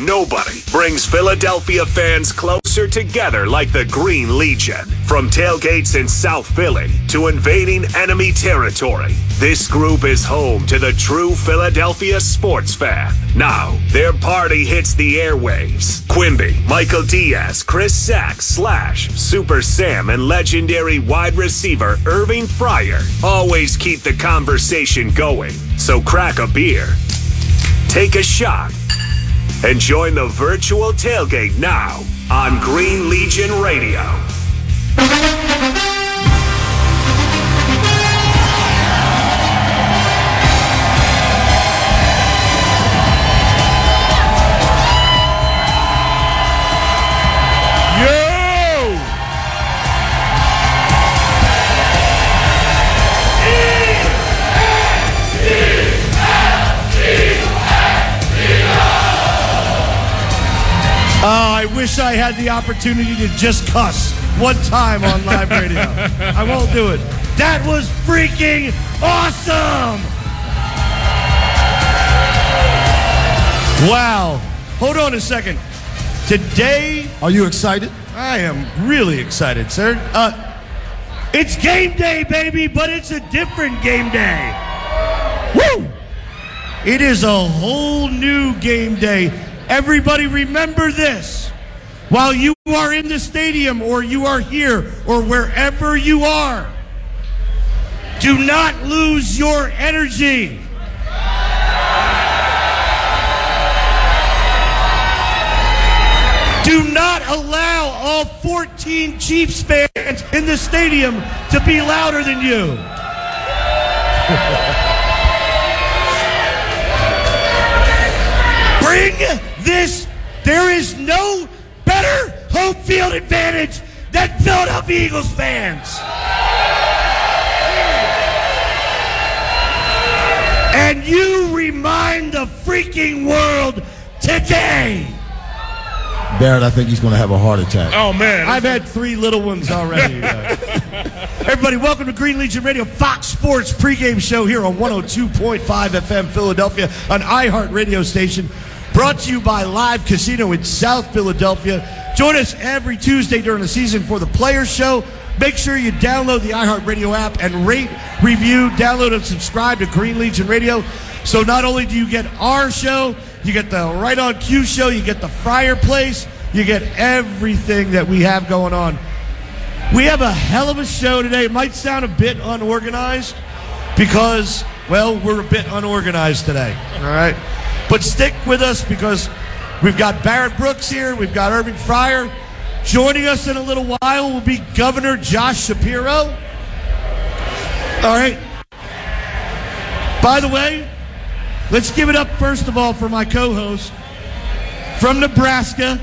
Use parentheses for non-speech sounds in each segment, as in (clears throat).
Nobody brings Philadelphia fans closer together like the Green Legion. From tailgates in South Philly to invading enemy territory, this group is home to the true Philadelphia sports fan. Now, their party hits the airwaves. Quimby, Michael Diaz, Chris Sachs, Slash, Super Sam, and legendary wide receiver Irving Fryar always keep the conversation going. So crack a beer, take a shot, and join the virtual tailgate now on Green Legion Radio. Oh, I wish I had the opportunity to just cuss one time on live radio. I won't do it. That was freaking awesome! Wow. Hold on a second. Today, Are you excited? I am really excited, sir. Uh, it's game day, baby, but it's a different game day. Woo! It is a whole new game day. Everybody remember this. While you are in the stadium or you are here or wherever you are, do not lose your energy. Do not allow all 14 Chiefs fans in the stadium to be louder than you. (laughs) Bring this. There is no better home field advantage than Philadelphia Eagles fans. And you remind the freaking world today. Barrett, I think he's going to have a heart attack. Oh man, I've had three little ones already. uh. (laughs) Everybody, welcome to Green Legion Radio, Fox Sports pregame show here on 102.5 FM Philadelphia, an iHeart radio station. Brought to you by Live Casino in South Philadelphia. Join us every Tuesday during the season for the Players Show. Make sure you download the iHeartRadio app and rate, review, download, and subscribe to Green Legion Radio. So not only do you get our show, you get the Right on Cue show, you get the fireplace, you get everything that we have going on. We have a hell of a show today. It might sound a bit unorganized because, well, we're a bit unorganized today. All right. But stick with us because we've got Barrett Brooks here, we've got Irving Fryar. Joining us in a little while will be Governor Josh Shapiro. All right. By the way, let's give it up first of all for my co host from Nebraska,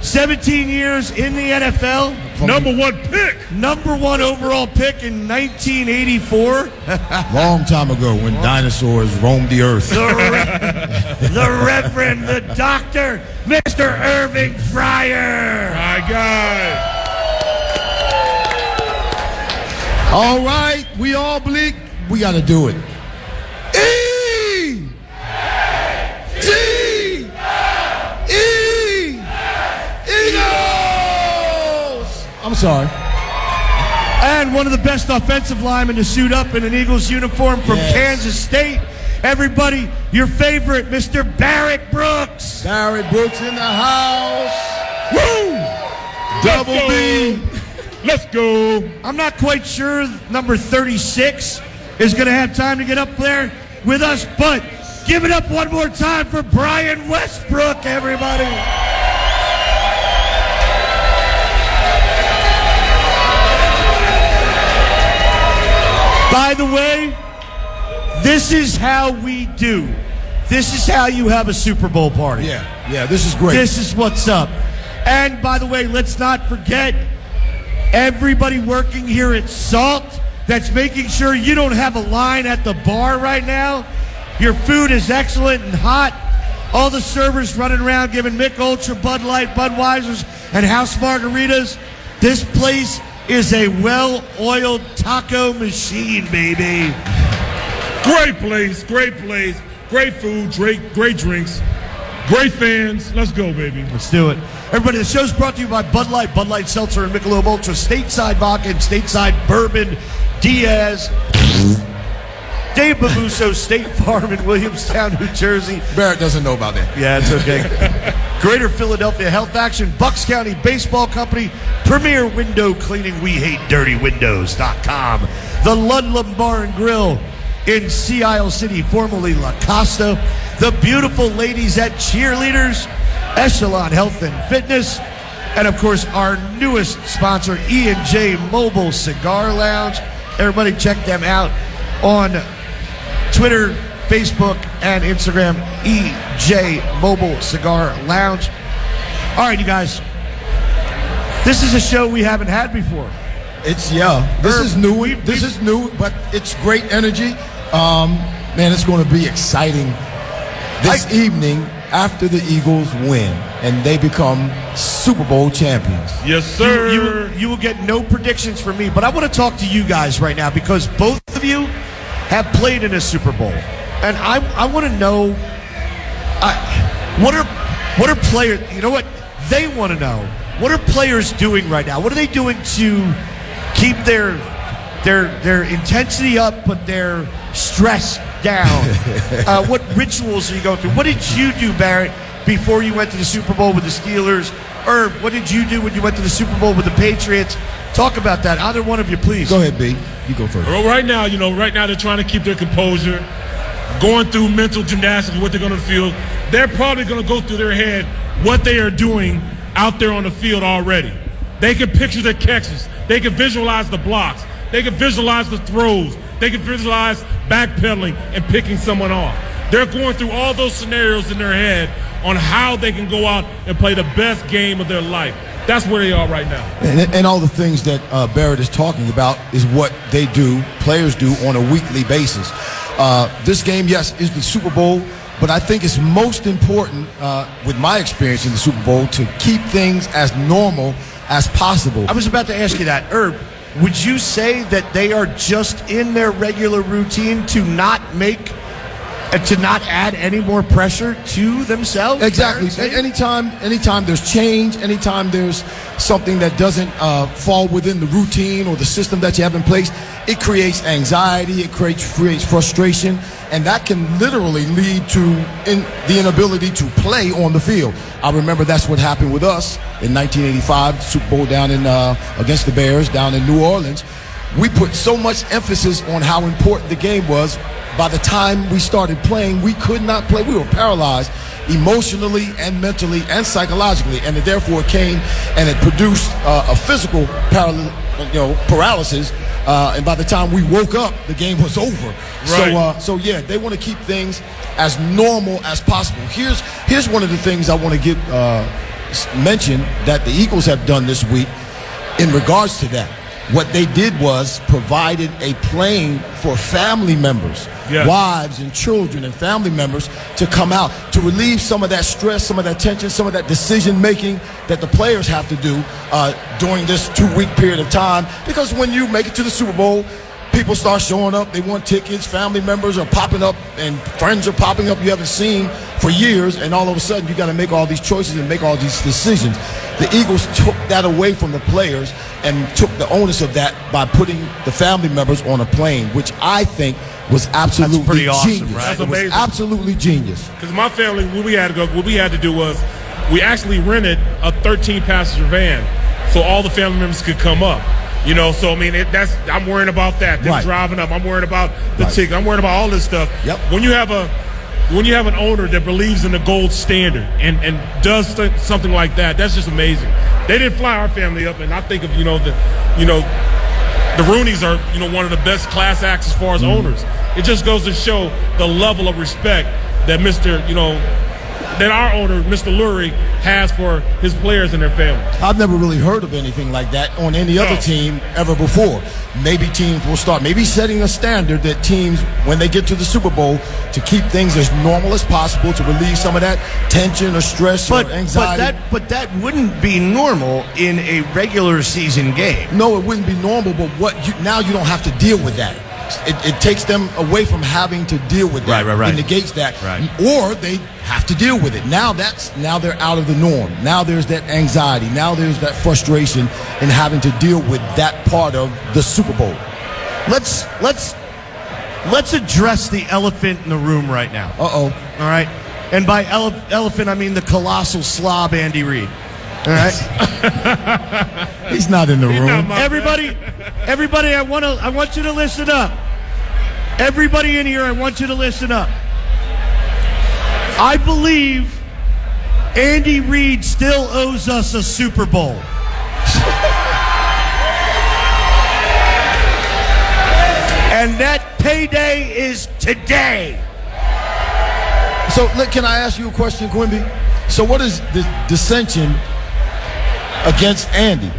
17 years in the NFL, number one pick. number one overall pick in 1984. (laughs) Long time ago when dinosaurs roamed the earth. The, Re- the Reverend, the Doctor, Mr. Irving Fryar. My God. All right, we all believe we got to do it. E T E Eagles. I'm sorry. And one of the best offensive linemen to suit up in an Eagles uniform from Yes. Kansas State. Everybody, your favorite, Mr. Barrett Brooks. Barry Brooks in the house. Woo! Double Let's B. Let's go. I'm not quite sure number 36 is going to have time to get up there with us, but give it up one more time for Brian Westbrook, everybody. By the way, this is how we do. This is how you have a Super Bowl party. Yeah, yeah, this is great. This is what's up. And by the way, let's not forget everybody working here at Salt that's making sure you don't have a line at the bar right now. Your food is excellent and hot. All the servers running around giving Mick Ultra, Bud Light, Budweisers, and House Margaritas. This place is a well oiled taco machine, baby. Great place. Great place. Great food. Great, great drinks. Great fans. Let's go, baby. Let's do it. Everybody, the show's brought to you by Bud Light, Bud Light Seltzer, and Michelob Ultra, Stateside Vodka, and Stateside Bourbon, Diaz, Dave Babuso, State Farm in Williamstown, New Jersey. Barrett doesn't know about that. Yeah, it's okay. (laughs) Greater Philadelphia Health Action, Bucks County Baseball Company, Premier Window Cleaning, We Hate Dirty Windows.com, the Ludlam Bar and Grill in Sea Isle City, formerly La Costa, the beautiful ladies at Cheerleaders, Echelon Health and Fitness, and of course our newest sponsor, E&J Mobile Cigar Lounge. Everybody check them out on Twitter, Facebook, and Instagram, EJ Mobile Cigar Lounge. All right, you guys. This is a show we haven't had before. It's yeah. This Herb, is new. we- this we- is new, but it's great energy. Um, man, it's going to be exciting this I- evening after the Eagles win and they become Super Bowl champions. Yes, You, sir. you, you will get no predictions from me, but I want to talk to you guys right now because both of you have played in a Super Bowl, and I I want to know, I, what are what are players? You know what they want to know? What are players doing right now? What are they doing to keep their their their intensity up, but their stress down? (laughs) uh, what rituals are you going through? What did you do, Barrett, before you went to the Super Bowl with the Steelers? Herb, what did you do when you went to the Super Bowl with the Patriots? Talk about that. Either one of you, please. Go ahead, B. You go first. Well, right now, you know, right now they're trying to keep their composure, going through mental gymnastics, what they're going to feel. They're probably going to go through their head what they are doing out there on the field already. They can picture the catches. They can visualize the blocks. They can visualize the throws. They can visualize backpedaling and picking someone off. They're going through all those scenarios in their head on how they can go out and play the best game of their life. That's where they are right now. And, and all the things that uh, Barrett is talking about is what they do, players do on a weekly basis. Uh, this game, yes, is the Super Bowl, but I think it's most important, uh, with my experience in the Super Bowl, to keep things as normal as possible. I was about to ask you that. Herb, would you say that they are just in their regular routine to not make, uh, to not add any more pressure to themselves? Exactly. Barrett, say A- it? Anytime, anytime there's change, anytime there's something that doesn't uh, fall within the routine or the system that you have in place, it creates anxiety. It creates creates frustration, and that can literally lead to in, the inability to play on the field. I remember that's what happened with us in 1985, Super Bowl down in uh, against the Bears down in New Orleans. We put so much emphasis on how important the game was. By the time we started playing, we could not play. We were paralyzed emotionally and mentally and psychologically, and it therefore came and it produced uh, a physical paral- you know, paralysis. Uh, and by the time we woke up, the game was over. Right. So, uh, so yeah, they want to keep things as normal as possible. Here's here's one of the things I want to get uh, mentioned that the Eagles have done this week in regards to that. What they did was provided a plane for family members, Yes. wives and children and family members to come out to relieve some of that stress, some of that tension, some of that decision making that the players have to do uh, during this two week period of time. Because when you make it to the Super Bowl, people start showing up. They want tickets. Family members are popping up, and friends are popping up you haven't seen for years. And all of a sudden, you got to make all these choices and make all these decisions. The Eagles took that away from the players and took the onus of that by putting the family members on a plane, which I think was absolutely pretty awesome, genius. right? That's It was amazing. absolutely genius. Because my family, what we had to go, what we had to do was, we actually rented a 13 passenger van, so all the family members could come up. You know, so I mean, it, that's I'm worrying about that. Them Right. driving up, I'm worried about the Right. ticket. I'm worried about all this stuff. Yep. When you have a when you have an owner that believes in the gold standard and and does th- something like that, that's just amazing. They didn't fly our family up, and I think of you know the you know the Rooneys are, you know, one of the best class acts as far as mm-hmm. owners. It just goes to show the level of respect that Mr. You know, that our owner, Mr. Lurie, has for his players and their family. I've never really heard of anything like that on any other No. team ever before. Maybe teams will start, maybe setting a standard that teams, when they get to the Super Bowl, to keep things as normal as possible to relieve some of that tension or stress But, or but anxiety. that but that wouldn't be normal in a regular season game. no, it wouldn't be normal, but what you, now you don't have to deal with that. It, it takes them away from having to deal with that. Right, right, right. It negates that. Right. Or they have to deal with it. Now that's now they're out of the norm. Now there's that anxiety. Now there's that frustration in having to deal with that part of the Super Bowl. Let's let's let's address the elephant in the room right now. Uh oh. All right, and by ele- elephant I mean the colossal slob Andy Reid. All right, (laughs) He's not in the room. not my- everybody, everybody, I want to I want you to listen up. Everybody in here, I want you to listen up. I believe Andy Reid still owes us a Super Bowl. (laughs) and that payday is today. So, look, can I ask you a question, Quimby? So, what is the dissension against Andy?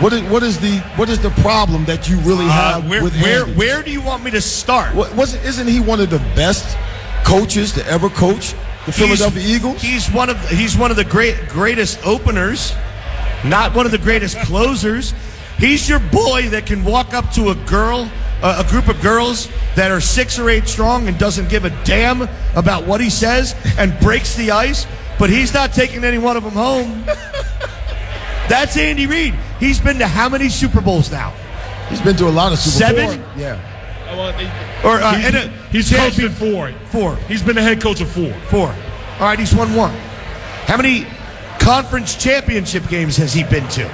What is what is the what is the problem that you really Uh, have where, with where, Andy? where do you want me to start? What, wasn't isn't he one of the best coaches to ever coach the Philadelphia He's- Eagles? He's one of he's one of the great greatest openers, not one of the greatest closers. He's your boy that can walk up to a girl, uh, a group of girls that are six or eight strong and doesn't give a damn about what he says and breaks the ice. But he's not taking any one of them home. (laughs) That's Andy Reid. He's been to how many Super Bowls now? He's been to a lot of Super Bowls. Seven? Bowls. Yeah. Or uh, He- and, uh, he's champion- coached in four. Four. He's been the head coach of four. Four. All right, he's won one. How many conference championship games has he been to?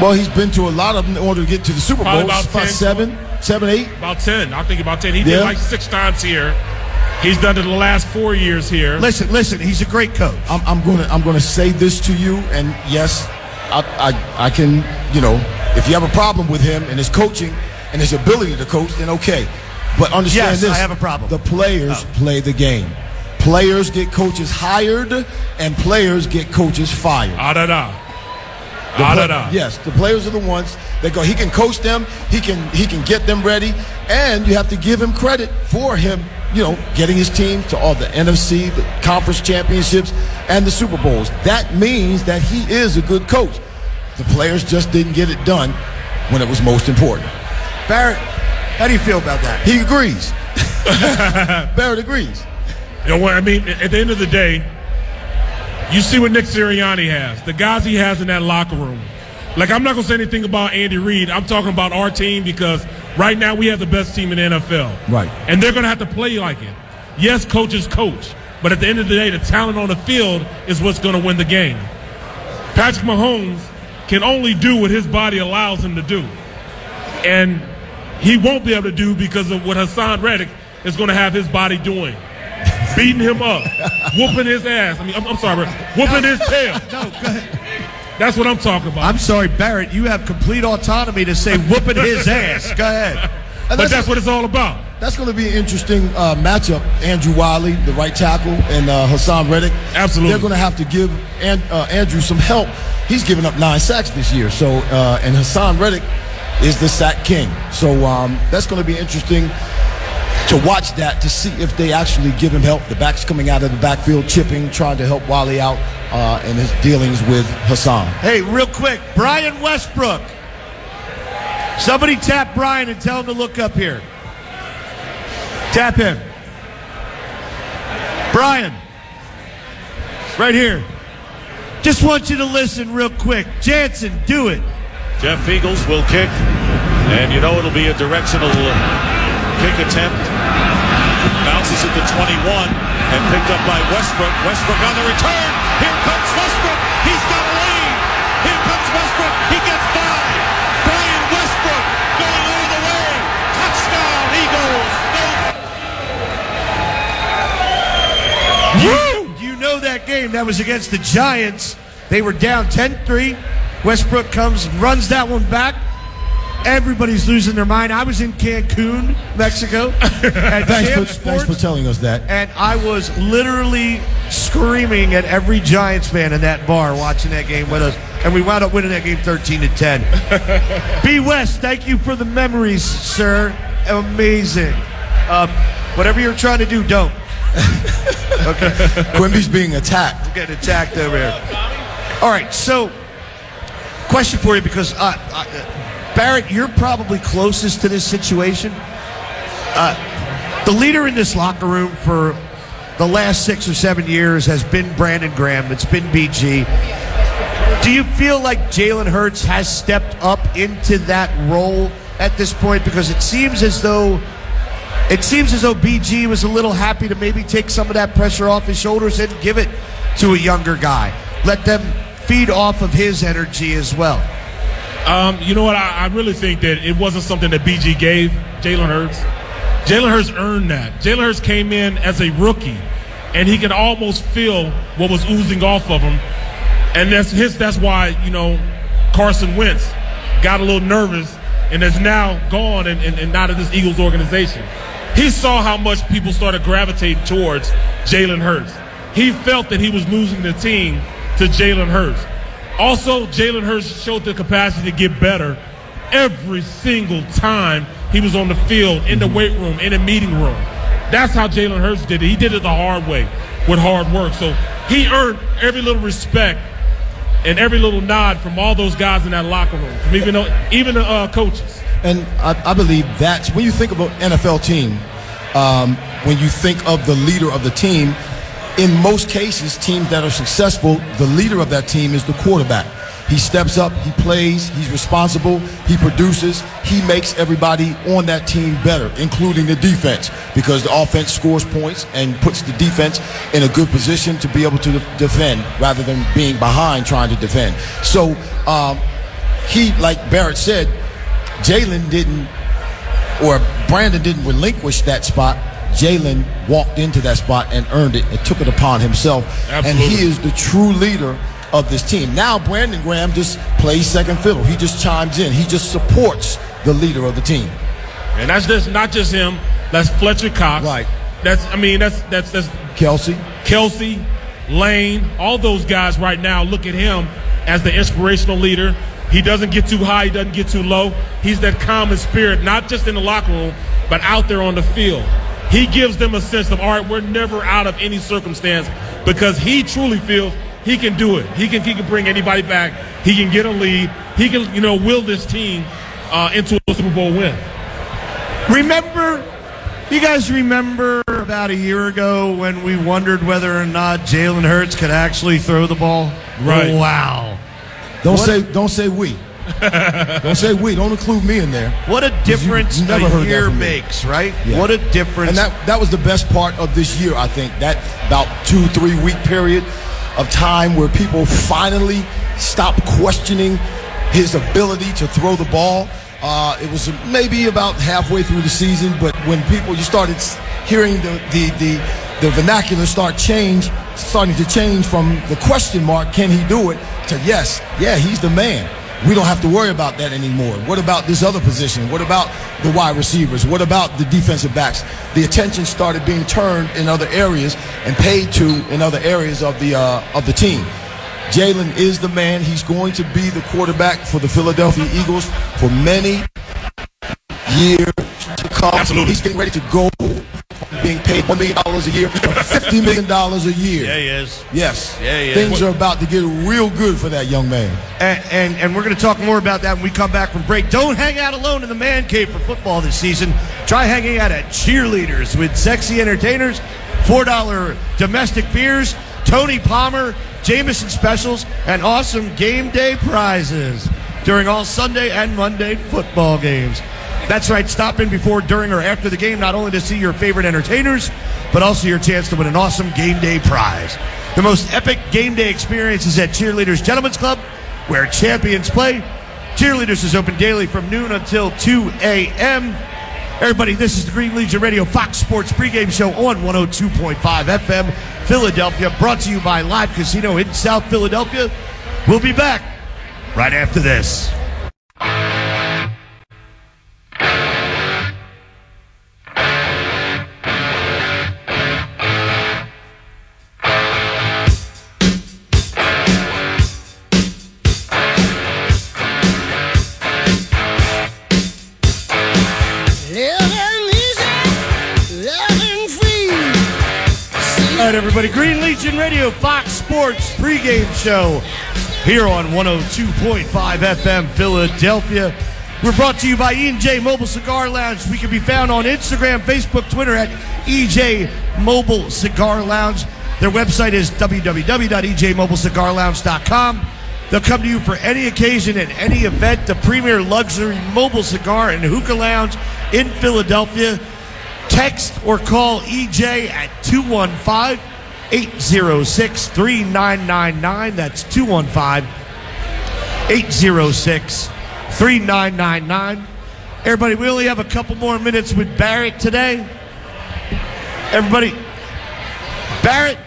Well, he's been to a lot of them in order to get to the Super Bowl. about About 10, seven, seven, eight. About ten. I think about ten. He Yeah. did like six times here. He's done it the last four years here. Listen, listen, he's a great coach. I'm, I'm gonna I'm gonna say this to you, and yes, I, I I can you know if you have a problem with him and his coaching and his ability to coach, then okay. But understand Yes, this: I have a problem. The players Oh. play the game. Players get coaches hired, and players get coaches fired. Ah da da. The Ah pla- da da. Yes, the players are the ones that go. He can coach them. He can he can get them ready, and you have to give him credit for him. You know, getting his team to all the NFC, the conference championships, and the Super Bowls. That means that he is a good coach. The players just didn't get it done when it was most important. Barrett, how do you feel about that? He agrees. (laughs) (laughs) Barrett agrees. You know what I mean? At the end of the day, you see what Nick Sirianni has, the guys he has in that locker room. Like I'm not gonna say anything about Andy Reid. I'm talking about our team because right now we have the best team in the NFL. Right. And they're gonna have to play like it. Yes, coaches coach, but at the end of the day, the talent on the field is what's gonna win the game. Patrick Mahomes can only do what his body allows him to do. And he won't be able to do because of what Haason Reddick is going to have his body doing. Beating him up, whooping his ass. I mean, I'm, I'm sorry, whooping his tail. (laughs) No, go ahead. That's what I'm talking about. I'm sorry, Barrett. You have complete autonomy to say whooping his (laughs) ass. Go ahead. And but that's what it's all about. That's going to be an interesting uh, matchup. Andrew Wylie, the right tackle, and uh, Haason Reddick. Absolutely. They're going to have to give An- uh, Andrew some help. He's given up nine sacks this year. So, uh, and Haason Reddick is the sack king. So um, that's going to be interesting to watch that to see if they actually give him help. The back's coming out of the backfield, chipping, trying to help Wally out uh, in his dealings with Haason. Hey, real quick, Brian Westbrook. Somebody tap Brian and tell him to look up here. Tap him. Brian. Right here. Just want you to listen real quick. Jansen, do it. Jeff Feagles will kick, and you know it'll be a directional kick attempt. Bounces at the 21 and picked up by Westbrook. Westbrook on the return. Here comes Westbrook. He's got a lead. Here comes Westbrook. He gets by. Brian Westbrook going all the way. Touchdown, Eagles. You, you know that game. That was against the Giants. They were down 10 3. Westbrook comes and runs that one back. Everybody's losing their mind. I was in Cancun, Mexico, (laughs) Thanks for, thanks for telling us that. and I was literally screaming at every Giants fan in that bar watching that game with us. And we wound up winning that game 13 to 10. (laughs) B. West, thank you for the memories, sir. Amazing. Um, whatever you're trying to do, don't. (laughs) Okay. Quimby's being attacked. We're getting attacked over here. All right, so question for you because uh, uh, Barrett, you're probably closest to this situation. Uh, the leader in this locker room for the last six or seven years has been Brandon Graham. It's been BG. Do you feel like Jalen Hurts has stepped up into that role at this point? Because it seems as though it seems as though BG was a little happy to maybe take some of that pressure off his shoulders and give it to a younger guy. Let them feed off of his energy as well. Um, you know what? I, I, really think that it wasn't something that BG gave Jalen Hurts. Jalen Hurts earned that. Jalen Hurts came in as a rookie, and he could almost feel what was oozing off of him, and that's his. That's why you know Carson Wentz got a little nervous and is now gone and, and, and not in this Eagles organization. He saw how much people started gravitating towards Jalen Hurts. He felt that he was losing the team to Jalen Hurts. Also, Jalen Hurts showed the capacity to get better every single time he was on the field, in the weight room, in the meeting room. That's how Jalen Hurts did it. He did it the hard way with hard work. So he earned every little respect and every little nod from all those guys in that locker room, from even even the uh, coaches. And I, I, believe that's when you think about NFL team. Um, when you think of the leader of the team, in most cases, teams that are successful, the leader of that team is the quarterback. He steps up, he plays, he's responsible, he produces, he makes everybody on that team better, including the defense, because the offense scores points and puts the defense in a good position to be able to defend rather than being behind trying to defend. So um, he, like Barrett said, Jalen didn't, or Brandon didn't relinquish that spot Jalen walked into that spot and earned it and took it upon himself. Absolutely. And he is the true leader of this team. Now Brandon Graham just plays second fiddle. He just chimes in. He just supports the leader of the team. And that's just not just him. That's Fletcher Cox. Right. That's I mean that's that's that's Kelsey. Kelce, Lane, all those guys right now look at him as the inspirational leader. He doesn't get too high, he doesn't get too low. He's that calm common spirit, not just in the locker room, but out there on the field he gives them a sense of, all right, we're never out of any circumstance because he truly feels he can do it. He can he can bring anybody back. He can get a lead. He can you know will this team uh, into a Super Bowl win. Remember, you guys remember about a year ago when we wondered whether or not Jalen Hurts could actually throw the ball? Right. Wow. Don't what? say don't say we. (laughs) don't say we. Don't include me in there. What a difference you, you a year makes, right? Yeah. What a difference. And that that was the best part of this year, I think. That about two, three week period of time where people finally stopped questioning his ability to throw the ball. Uh, it was maybe about halfway through the season, but when people you started hearing the the the, the vernacular start change, starting to change from the question mark, can he do it, to yes, yeah, he's the man. We don't have to worry about that anymore. What about this other position? What about the wide receivers? What about the defensive backs? The attention started being turned in other areas and paid to in other areas of the uh, of the team. Jalen is the man. He's going to be the quarterback for the Philadelphia Eagles for many years to come. Absolutely. He's getting ready to go being paid $1 million a year, $50 million a year. Yeah, he is. Yes. Yeah, he is. Things are about to get real good for that young man. And, and, and we're going to talk more about that when we come back from break. Don't hang out alone in the man cave for football this season. Try hanging out at Cheerleaders with sexy entertainers, $4 domestic beers, Tony Palmer, Jameson specials, and awesome game day prizes during all Sunday and Monday football games. That's right. Stop in before, during, or after the game, not only to see your favorite entertainers, but also your chance to win an awesome game day prize. The most epic game day experience is at Cheerleaders Gentlemen's Club, where champions play. Cheerleaders is open daily from noon until 2 a.m. Everybody, this is the Green Legion Radio Fox Sports pregame show on 102.5 FM, Philadelphia, brought to you by Live Casino in South Philadelphia. We'll be back right after this. Everybody. Green Legion Radio, Fox Sports pregame show here on 102.5 FM Philadelphia. We're brought to you by E&J Mobile Cigar Lounge. We can be found on Instagram, Facebook, Twitter at EJ Mobile Cigar Lounge. Their website is www.ejmobilecigarlounge.com. They'll come to you for any occasion and any event. The premier luxury mobile cigar and hookah lounge in Philadelphia. Text or call EJ at 215 806 3999. That's 215 806 3999. Everybody, we only have a couple more minutes with Barrett today. Everybody, Barrett,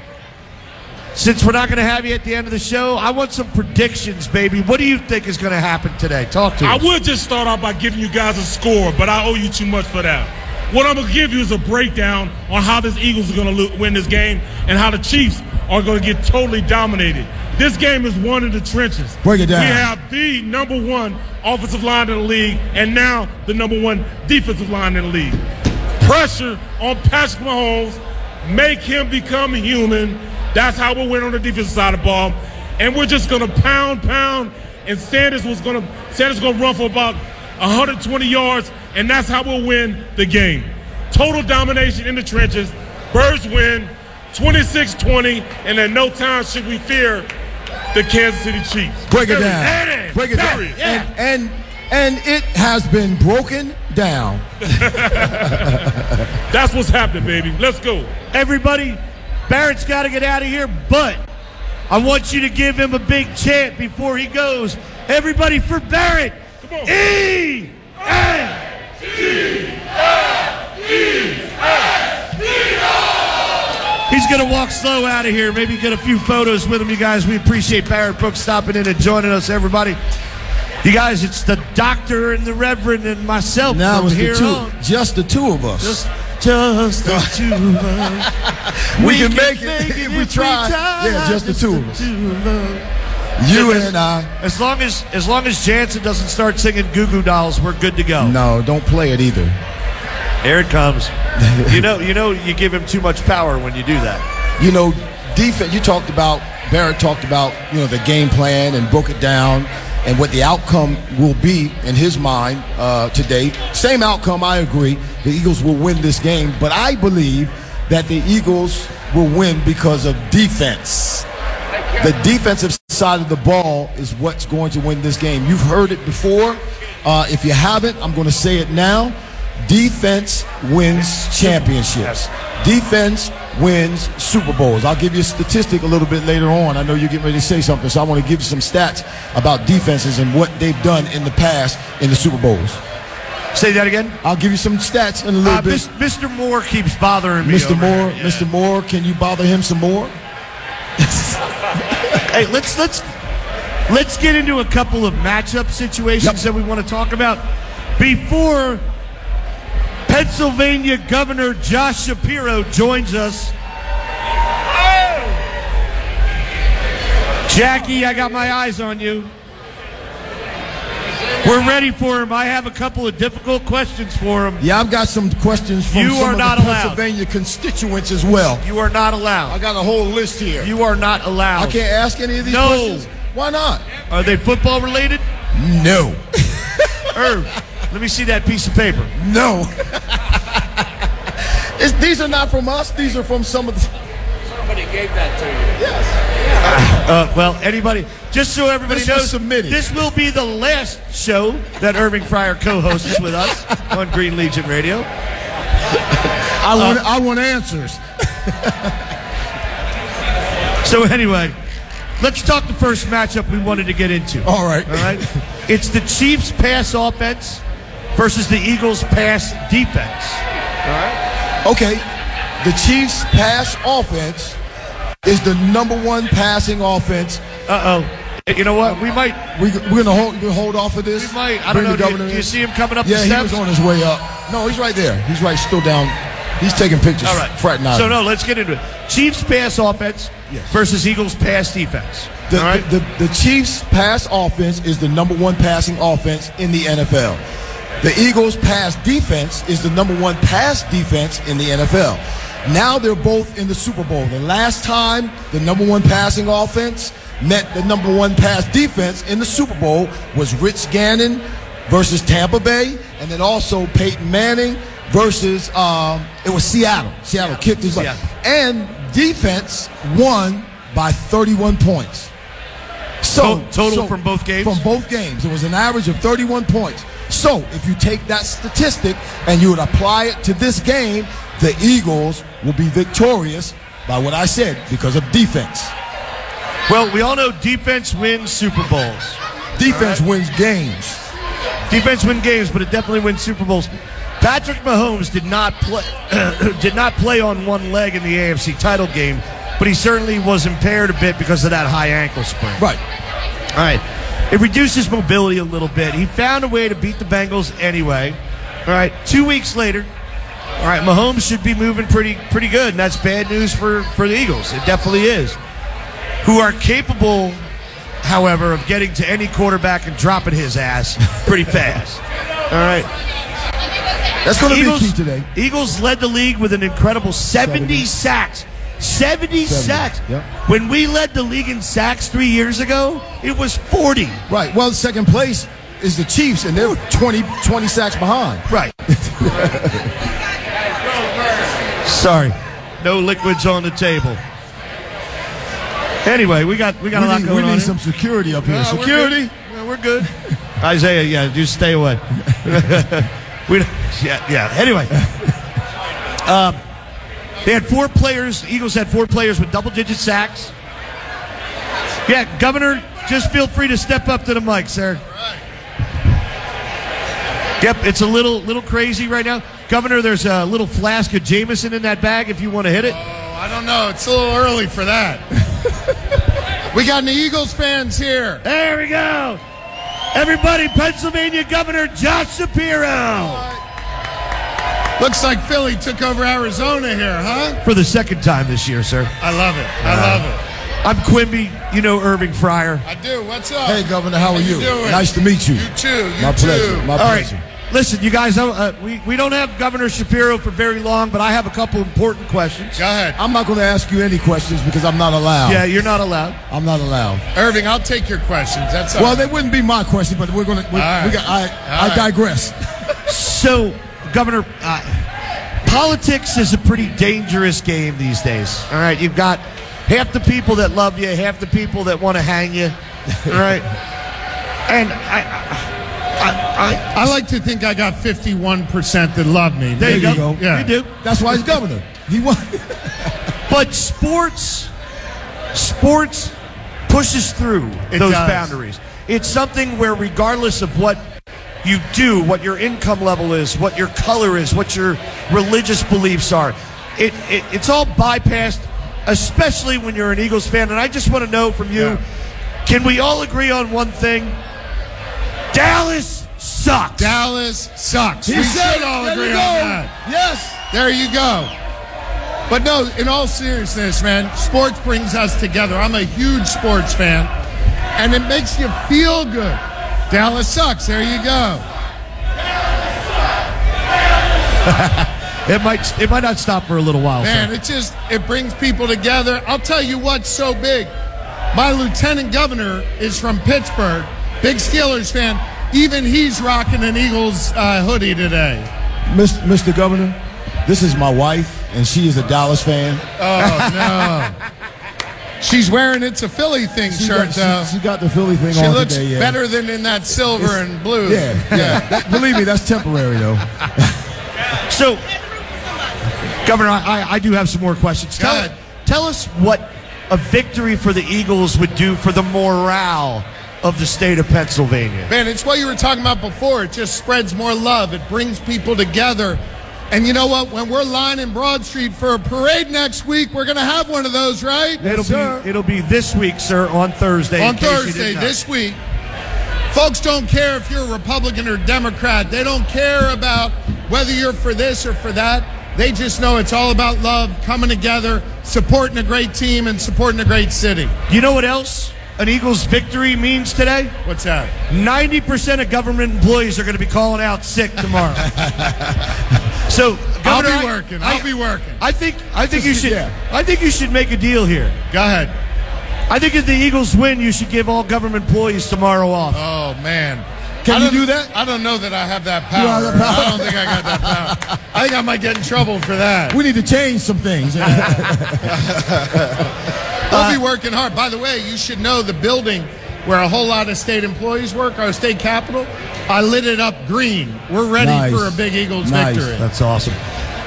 since we're not going to have you at the end of the show, I want some predictions, baby. What do you think is going to happen today? Talk to me. I us. would just start off by giving you guys a score, but I owe you too much for that. What I'm going to give you is a breakdown on how this Eagles are going to win this game and how the Chiefs are going to get totally dominated. This game is one in the trenches. Break it down. We have the number one offensive line in the league and now the number one defensive line in the league. Pressure on Patrick Mahomes, make him become human. That's how we'll win on the defensive side of the ball. And we're just going to pound, pound. And Sanders was going to Sanders going to run for about 120 yards, and that's how we'll win the game. Total domination in the trenches. Birds win 26-20, and at no time should we fear the Kansas City Chiefs. Break it Period. down. Break it down. Period. And, and and it has been broken down. (laughs) That's what's happening, baby. Let's go. Everybody, Barrett's got to get out of here, but I want you to give him a big chant before he goes. Everybody for Barrett. Come on. E N He's going to walk slow out of here. Maybe get a few photos with him, you guys. We appreciate Barrett Brooks stopping in and joining us, everybody. You guys, it's the doctor and the reverend and myself Now from here two, on. just the two of us. Just, just the (laughs) two of us. we, can, make, it, if we try. Yeah, just the two of us. You and I. As long as as long as Jansen doesn't start singing Goo Goo Dolls, we're good to go. No, don't play it either. Here it comes. you know, you know, you give him too much power when you do that. You know, defense. You talked about Barrett talked about you know the game plan and broke it down and what the outcome will be in his mind uh, today. Same outcome, I agree. The Eagles will win this game, but I believe that the Eagles will win because of defense. The defensive side of the ball is what's going to win this game. You've heard it before. Uh, if you haven't, I'm going to say it now. Defense wins championships. Defense wins Super Bowls. I'll give you a statistic a little bit later on. I know you're getting ready to say something, so I want to give you some stats about defenses and what they've done in the past in the Super Bowls. Say that again. I'll give you some stats in a little Uh, bit. Mr. Moore keeps bothering me. Mr. Moore, here. Mr. Moore, can you bother him some more? (laughs) Hey, let's let's let's get into a couple of matchup situations Yep. that we want to talk about before Pennsylvania Governor Josh Shapiro joins us. Jackie, I got my eyes on you. We're ready for him. I have a couple of difficult questions for him. Yeah, I've got some questions from You some are of not the allowed. Pennsylvania constituents as well. You are not allowed. I got a whole list here. You are not allowed. I can't ask any of these No. questions. Why not? Are they football related? No. Irv, (laughs) let me see that piece of paper. No. (laughs) It's, these are not from us. These are from some of the. Somebody gave that to you. Yes. Uh, well, anybody, just so everybody This knows, submitted. this will be the last show that Irving Fryar co-hosts with us (laughs) on Green Legion Radio. I want. I want answers. (laughs) So anyway, let's talk the first matchup we wanted to get into. All right. All right. It's the Chiefs pass offense versus the Eagles pass defense. Okay. The Chiefs' pass offense is the number one passing offense. Uh oh. You know what? We might. We, we're gonna hold. Hold off of this. We might. I don't know. Do you, do you see him coming up Yeah, the he steps? was on his way up. No, he's right there. He's right, still down. He's taking pictures. All right. fraternizing. So no, let's get into it. Chiefs pass offense versus Eagles pass defense. The, All right. the, the, the Chiefs' pass offense is the number one passing offense in the NFL. The Eagles' pass defense is the number one pass defense in the NFL. Now they're both in the Super Bowl. The last time the number one passing offense met the number one pass defense in the Super Bowl was Rich Gannon versus Tampa Bay, and then also Peyton Manning versus um, it was Seattle. Seattle kicked his butt, and defense won by 31 points. So To- total from both games? From both games, it was an average of 31 points. So if you take that statistic and you would apply it to this game, the Eagles will be victorious by what I said because of defense. Well, we all know defense wins Super Bowls. Defense wins games. Defense wins games, but it definitely wins Super Bowls. Patrick Mahomes did not play (clears throat) did not play on one leg in the AFC title game, but he certainly was impaired a bit because of that high ankle sprain. Right. All right. It reduces mobility a little bit. He found a way to beat the Bengals anyway. All right. Two weeks later, all right, Mahomes should be moving pretty pretty good, and that's bad news for for the Eagles. It definitely is. Who are capable, however, of getting to any quarterback and dropping his ass pretty fast. All right. That's going to be Eagles, key today. Eagles led the league with an incredible 70, 70. sacks. 70, sacks. yep. When we led the league in sacks three years ago, it was 40. Right. Well, second place is the Chiefs, and they're 20, 20 sacks behind. Right. (laughs) Sorry. No liquids on the table. Anyway, we got we got We a lot need, going we on. need here. some security up here. We're security. good. We're good. Isaiah, yeah, just stay away. (laughs) we, yeah, yeah. Anyway, (laughs) um, they had four players. Eagles had four players with double-digit sacks. Yeah, Governor, just feel free to step up to the mic, sir. Yep, it's a little little crazy right now. Governor, there's a little flask of Jameson in that bag if you want to hit it. Oh, I don't know. It's a little early for that. (laughs) we got any Eagles fans here. There we go. Everybody, Pennsylvania Governor Josh Shapiro. Looks like Philly took over Arizona here, huh? For the second time this year, sir. I love it. I love it. I'm Quimby. You know Irving Fryar. I do. What's up? Hey, Governor, how are you? doing? Nice to meet you. You too. You My too. pleasure. My All right. pleasure. Listen, you guys, uh, we, we don't have Governor Shapiro for very long, but I have a couple important questions. Go ahead. I'm not going to ask you any questions because I'm not allowed. Yeah, you're not allowed. I'm not allowed. Irving, I'll take your questions. That's all Well, right. they wouldn't be my question, but we're going to. We, right. we got, I, All I right. digress. So, Governor, uh, politics is a pretty dangerous game these days. All right, you've got half the people that love you, half the people that want to hang you. All right, and I, I, I, I like to think I got 51% that love me. there you, go. you go. Yeah. You do. That's why he's governor. He won. (laughs) But sports, sports pushes through It those does. boundaries. It's something where, regardless of what you do, what your income level is, what your color is, what your religious beliefs are, it, it it's all bypassed. Especially when you're an Eagles fan, and I just want to know from you: Yeah. Can we all agree on one thing? Dallas sucks. Dallas sucks. He we said should all agree on that. Yes. There you go. But no, in all seriousness, man, sports brings us together. I'm a huge sports fan, and it makes you feel good. Dallas sucks. There you go. (laughs) It might it might not stop for a little while. Man, sir. it just it brings people together. I'll tell you what's so big. My lieutenant governor is from Pittsburgh, big Steelers fan. Even he's rocking an Eagles uh, hoodie today. Mr. Mr. Governor, this is my wife, and she is a Dallas fan. Oh no, (laughs) she's wearing it's a Philly thing She shirt got, though. she, she got the Philly thing She on looks today. Yeah. She looks better than in that silver and blue. Yeah, yeah. (laughs) That- believe me, that's temporary though. (laughs) So, Governor, I, I do have some more questions. Tell, tell us what a victory for the Eagles would do for the morale of the state of Pennsylvania. Man, it's what you were talking about before. It just spreads more love. It brings people together. And you know what? When we're lining Broad Street for a parade next week, we're going to have one of those, right? It'll sir. be it'll be this week, sir, on Thursday. On Thursday, this week. Folks don't care if you're a Republican or Democrat. They don't care about whether you're for this or for that. They just know it's all about love, coming together, supporting a great team, and supporting a great city. You know what else an Eagles victory means today? What's that? 90% of government employees are going to be calling out sick tomorrow. (laughs) so, I'll be working. I, I'll be working. I think I think you should yeah. I think you should make a deal here. Go ahead. I think if the Eagles win, you should give all government employees tomorrow off. Oh man, Can I you don't- that? I don't know that I have that You power. have that power? I don't think I got that power. I think I might get in trouble for that. We need to change some things. (laughs) (laughs) We'll be working hard. By the way, you should know the building where a whole lot of state employees work, our state capitol. I lit it up green. We're ready Nice. for a big Eagles Nice. victory. That's awesome.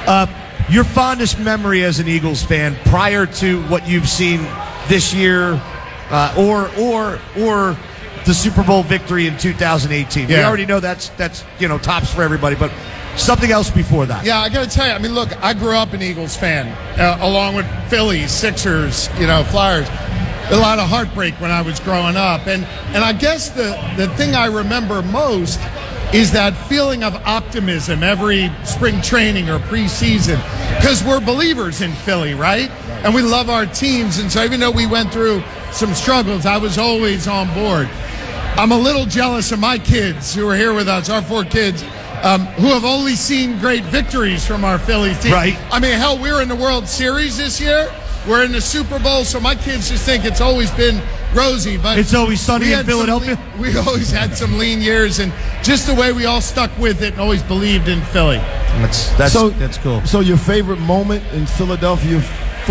Uh, your fondest memory as an Eagles fan prior to what you've seen this year, uh, or or or the Super Bowl victory in 2018. We already know that's that's you know tops for everybody, but something else before that. Yeah, I got to tell you. I mean, look, I grew up an Eagles fan, uh, along with Phillies, Sixers, you know, Flyers. A lot of heartbreak when I was growing up, and and I guess the the thing I remember most is that feeling of optimism every spring training or preseason, because we're believers in Philly, right? And we love our teams, and so even though we went through some struggles, I was always on board. I'm a little jealous of my kids who are here with us, our four kids, um, who have only seen great victories from our Phillies team. Right. I mean, hell, we're in the World Series this year. We're in the Super Bowl, so my kids just think it's always been rosy. But It's always sunny we in had some Philadelphia? lean- we (laughs) always had some lean years, and just the way we all stuck with it and always believed in Philly. That's that's so that's cool. So your favorite moment in Philadelphia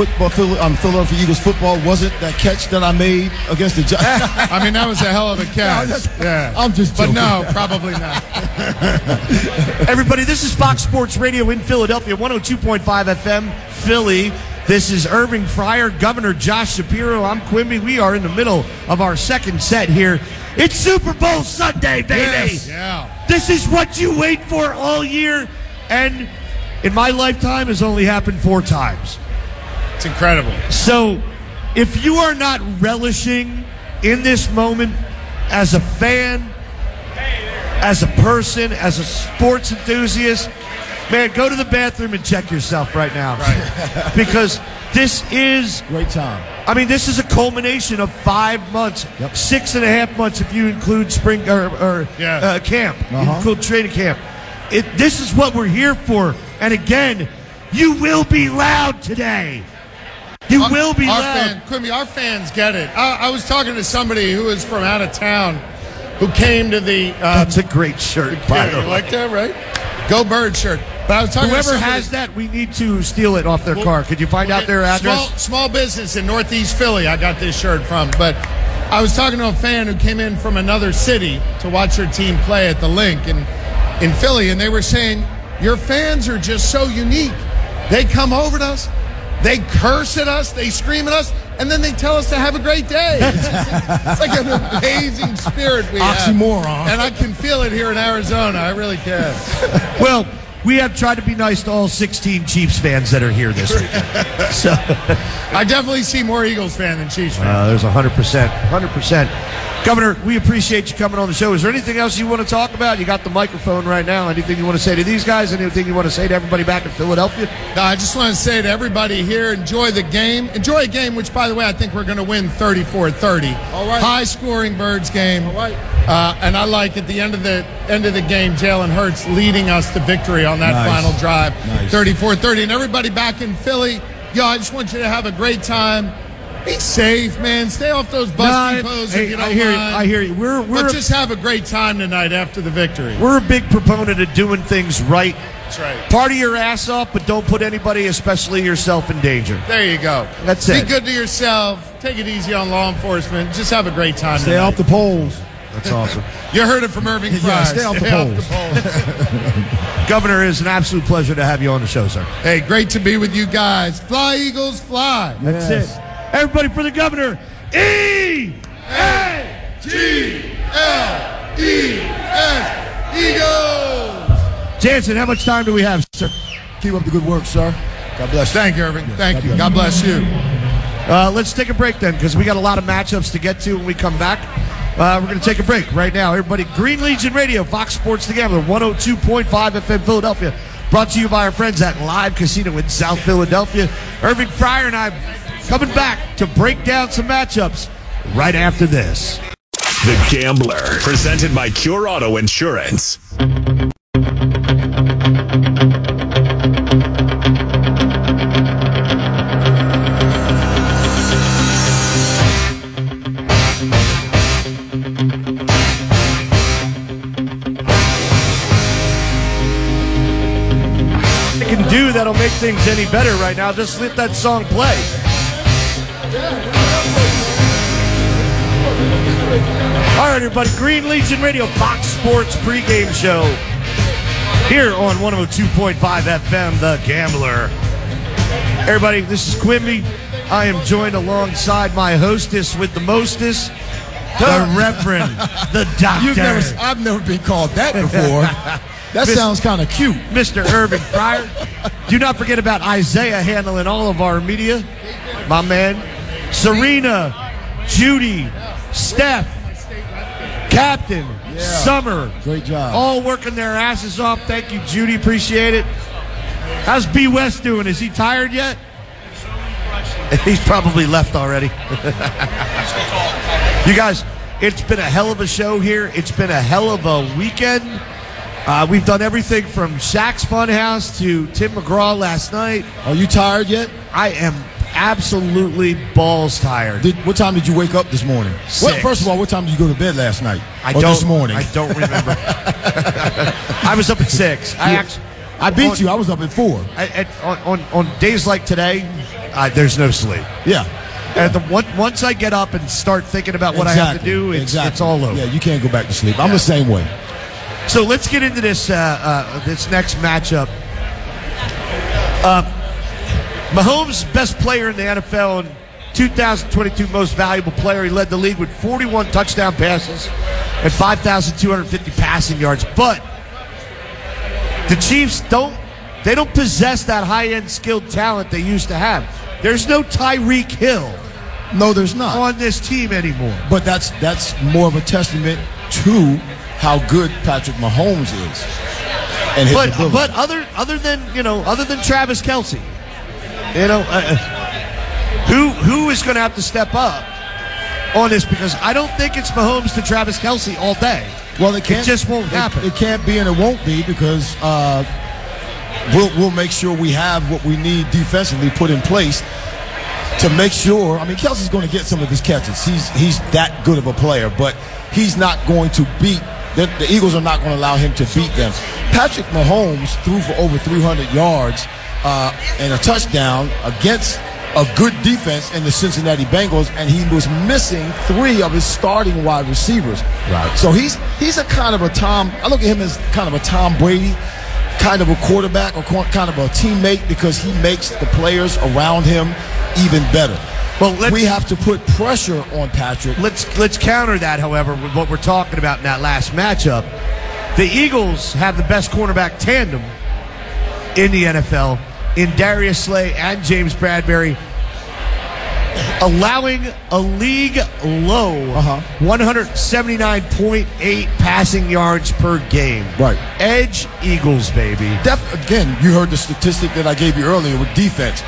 football, Phil- um, Philadelphia Eagles football, wasn't that catch that I made against the Giants? (laughs) I mean, that was a hell of a (laughs) catch. that's- yeah, I'm just But no, probably not. (laughs) Everybody, this is Fox Sports Radio in Philadelphia, 102.5 FM, Philly. This is Irving Fryar, Governor Josh Shapiro. I'm Quimby. We are in the middle of our second set here. It's Super Bowl Sunday, baby. Yes, yeah. This is what you wait for all year, and in my lifetime has only happened four times. It's incredible. So, if you are not relishing in this moment as a fan, as a person, as a sports enthusiast, man, go to the bathroom and check yourself right now. Right. (laughs) because this is, Great time. I mean, this is a culmination of five months, Yep. six and a half months if you include spring or, or Yeah. uh, camp, Uh-huh. include training camp. It, this is what we're here for. And again, you will be loud today. You Our- will be our loud. Fan, Quimby, our fans get it. I, I was talking to somebody who was from out of town who came to the. Uh, That's a great shirt, by the you way. like that, right? Go Bird shirt. But I was talking Whoever has that, we need to steal it off their We'll- car. Could you find we'll out their address? Small, small business in Northeast Philly. I got this shirt from, but I was talking to a fan who came in from another city to watch their team play at the Linc in in Philly, and they were saying your fans are just so unique. They come over to us, they curse at us, they scream at us, and then they tell us to have a great day. (laughs) It's, like an amazing spirit we have. Oxymoron. And I can feel it here in Arizona. I really can. Well, we have tried to be nice to all 16 Chiefs fans that are here this weekend. (laughs) so I definitely see more Eagles fan than Chiefs fan. uh, there's 100%. 100%. Governor, we appreciate you coming on the show. Is there anything else you want to talk about? You got the microphone right now. Anything you want to say to these guys? Anything you want to say to everybody back in Philadelphia? No, I just want to say to everybody here, enjoy the game. Enjoy a game, which, by the way, I think we're going to win 34-30. All right. High scoring Birds game. All right. Uh, and I like at the end of the end of the game, Jalen Hurts leading us to victory on that Nice. final drive, Nice. 34-30. And everybody back in Philly, yo, I just want you to have a great time. Be safe, man. Stay off those No, poses hey, if you don't I hear you. I hear you. We're we're But just have a great time tonight after the victory. we're a big proponent of doing things right. That's right. Party your ass off, but don't put anybody, especially yourself, in danger. There you go. That's Be it. good to yourself. Take it easy on law enforcement. Just have a great time. Stay tonight. off the poles. That's awesome. You heard it from Irving Yeah, Fry. stay off the poles. poles. (laughs) Governor, it is an absolute pleasure to have you on the show, sir. hey, great to be with you guys. Fly, Eagles, fly. That's Yes. it. Everybody for the governor. E A G L E S Eagles. Jansen, how much time do we have, sir? Keep up the good work, sir. God bless. Thank you, Irving. Thank God you. bless. God bless you. Uh, let's take a break then, because we got a lot of matchups to get to when we come back. Uh, we're going to take a break right now. Everybody, Green Legion Radio, Fox Sports The Gambler, 102.5 FM Philadelphia. Brought to you by our friends at Live Casino in South Philadelphia. Irving Fryar and I coming back to break down some matchups right after this. The Gambler, presented by Cure Auto Insurance. Things any better right now, just let that song play. All right, everybody. Green Legion Radio, Fox Sports pregame show here on 102.5 FM, The Gambler. Everybody, this is Quimby. I am joined alongside my hostess with the mostest, the Reverend, the Doctor. (laughs) You've never, I've never been called that before. (laughs) That Miss- sounds kind of cute. Mr. Irving Fryar. Do not forget about Isaiah handling all of our media. My man. Serena, Judy, Steph, Captain, Summer. Great job. All working their asses off. Thank you, Judy. Appreciate it. How's B West doing? Is he tired yet? (laughs) He's probably left already. (laughs) you guys, it's been a hell of a show here. It's been a hell of a weekend. Uh, we've done everything from Shaq's Funhouse to Tim McGraw last night. Are you tired yet? I am absolutely balls tired. Did, what time did you wake up this morning? Six. first of all, what time did you go to bed last night? I or don't. this morning? I don't remember. (laughs) I was up at six. I Yeah. actually. I beat on- you. I was up at four. I, at, on, on days like today, uh, there's no sleep. Yeah. And the, one, once I get up and start thinking about what I have to do, it's, exactly. it's all over. Yeah, you can't go back to sleep. I'm the same way. So let's get into this uh, uh, this next matchup. Uh, Mahomes, best player in the NFL and 2022 most valuable player. He led the league with 41 touchdown passes and 5,250 passing yards. But the Chiefs don't they don't possess that high end skilled talent they used to have. There's no Tyreek Hill No, there's not. on this team anymore. But that's that's more of a testament to how good Patrick Mahomes is. And But ability. but other other than you know other than Travis Kelce, you know, uh, who who is going to have to step up on this? Because I don't think it's Mahomes to Travis Kelce all day. well, it can't. just won't it- happen. It, can't be, and it won't be because uh, we'll we'll make sure we have what we need defensively put in place to make sure. I mean, Kelce's going to get some of his catches. He's he's that good of a player, but he's not going to beat. The, the Eagles are not going to allow him to beat them. Patrick Mahomes threw for over 300 yards uh, and a touchdown against a good defense in the Cincinnati Bengals, and he was missing three of his starting wide receivers. Right. So he's he's a kind of a Tom. I look at him as kind of a Tom Brady kind of a quarterback or kind of a teammate because he makes the players around him even better. Well, let's- we have to put pressure on Patrick. Let's let's counter that, however, with what we're talking about in that last matchup. The Eagles have the best cornerback tandem in the NFL in Darius Slay and James Bradberry, allowing a league low Uh-huh. 179.8 passing yards per game. Right. Edge Eagles, baby. Def- again, you heard the statistic that I gave you earlier with defense.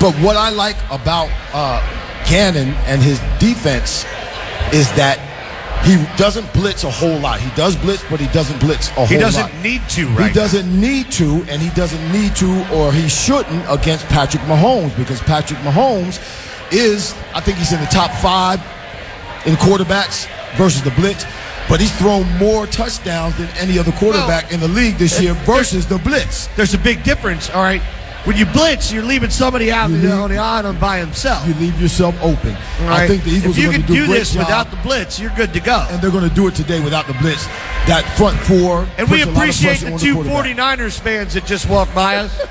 But what I like about uh, Gannon and his defense is that he doesn't blitz a whole lot. He does blitz, but he doesn't blitz a whole lot. He doesn't need to, right? He doesn't need to, and he doesn't need to, or he shouldn't against Patrick Mahomes because Patrick Mahomes is, I think he's in the top five in quarterbacks versus the blitz. But he's thrown more touchdowns than any other quarterback in the league this year versus the blitz. There's a big difference, all right? When you blitz, you're leaving somebody out You on the- leave- on the island by himself. You leave yourself open. All I think the Eagles if you are going can to do, do this job, without the blitz, you're good to go. and they're going to do it today without the blitz. That front four. And we puts a lot of appreciate the two quarterback. 49ers fans that just walked by us. (laughs)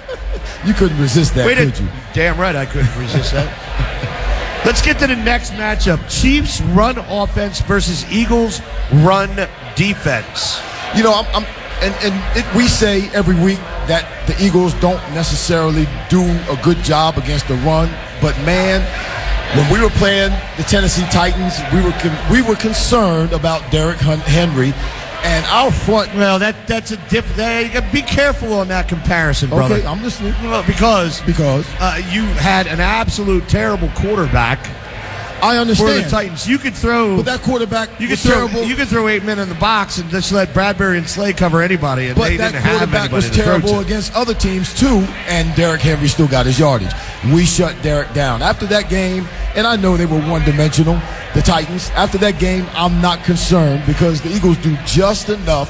You couldn't resist that, Wait could you? damn right I couldn't resist that. Let's get to the next matchup. Chiefs run offense versus Eagles run defense. You know, I'm, I'm and and it, we say every week that the Eagles don't necessarily do a good job against the run, but man, when we were playing the Tennessee Titans, we were con- we were concerned about Derrick Henry and our front. Well, that that's a different. Be careful on that comparison, brother. Okay, I'm listening because because uh, you had an absolute terrible quarterback I understand. for the Titans. You could throw. But that quarterback you could throw. terrible. You could throw eight men in the box and just let Bradberry and Slay cover anybody, and But they that didn't have quarterback was terrible against other teams too, and Derrick Henry still got his yardage. We shut Derrick down after that game, and I know they were one-dimensional. The Titans. After that game, I'm not concerned because the Eagles do just enough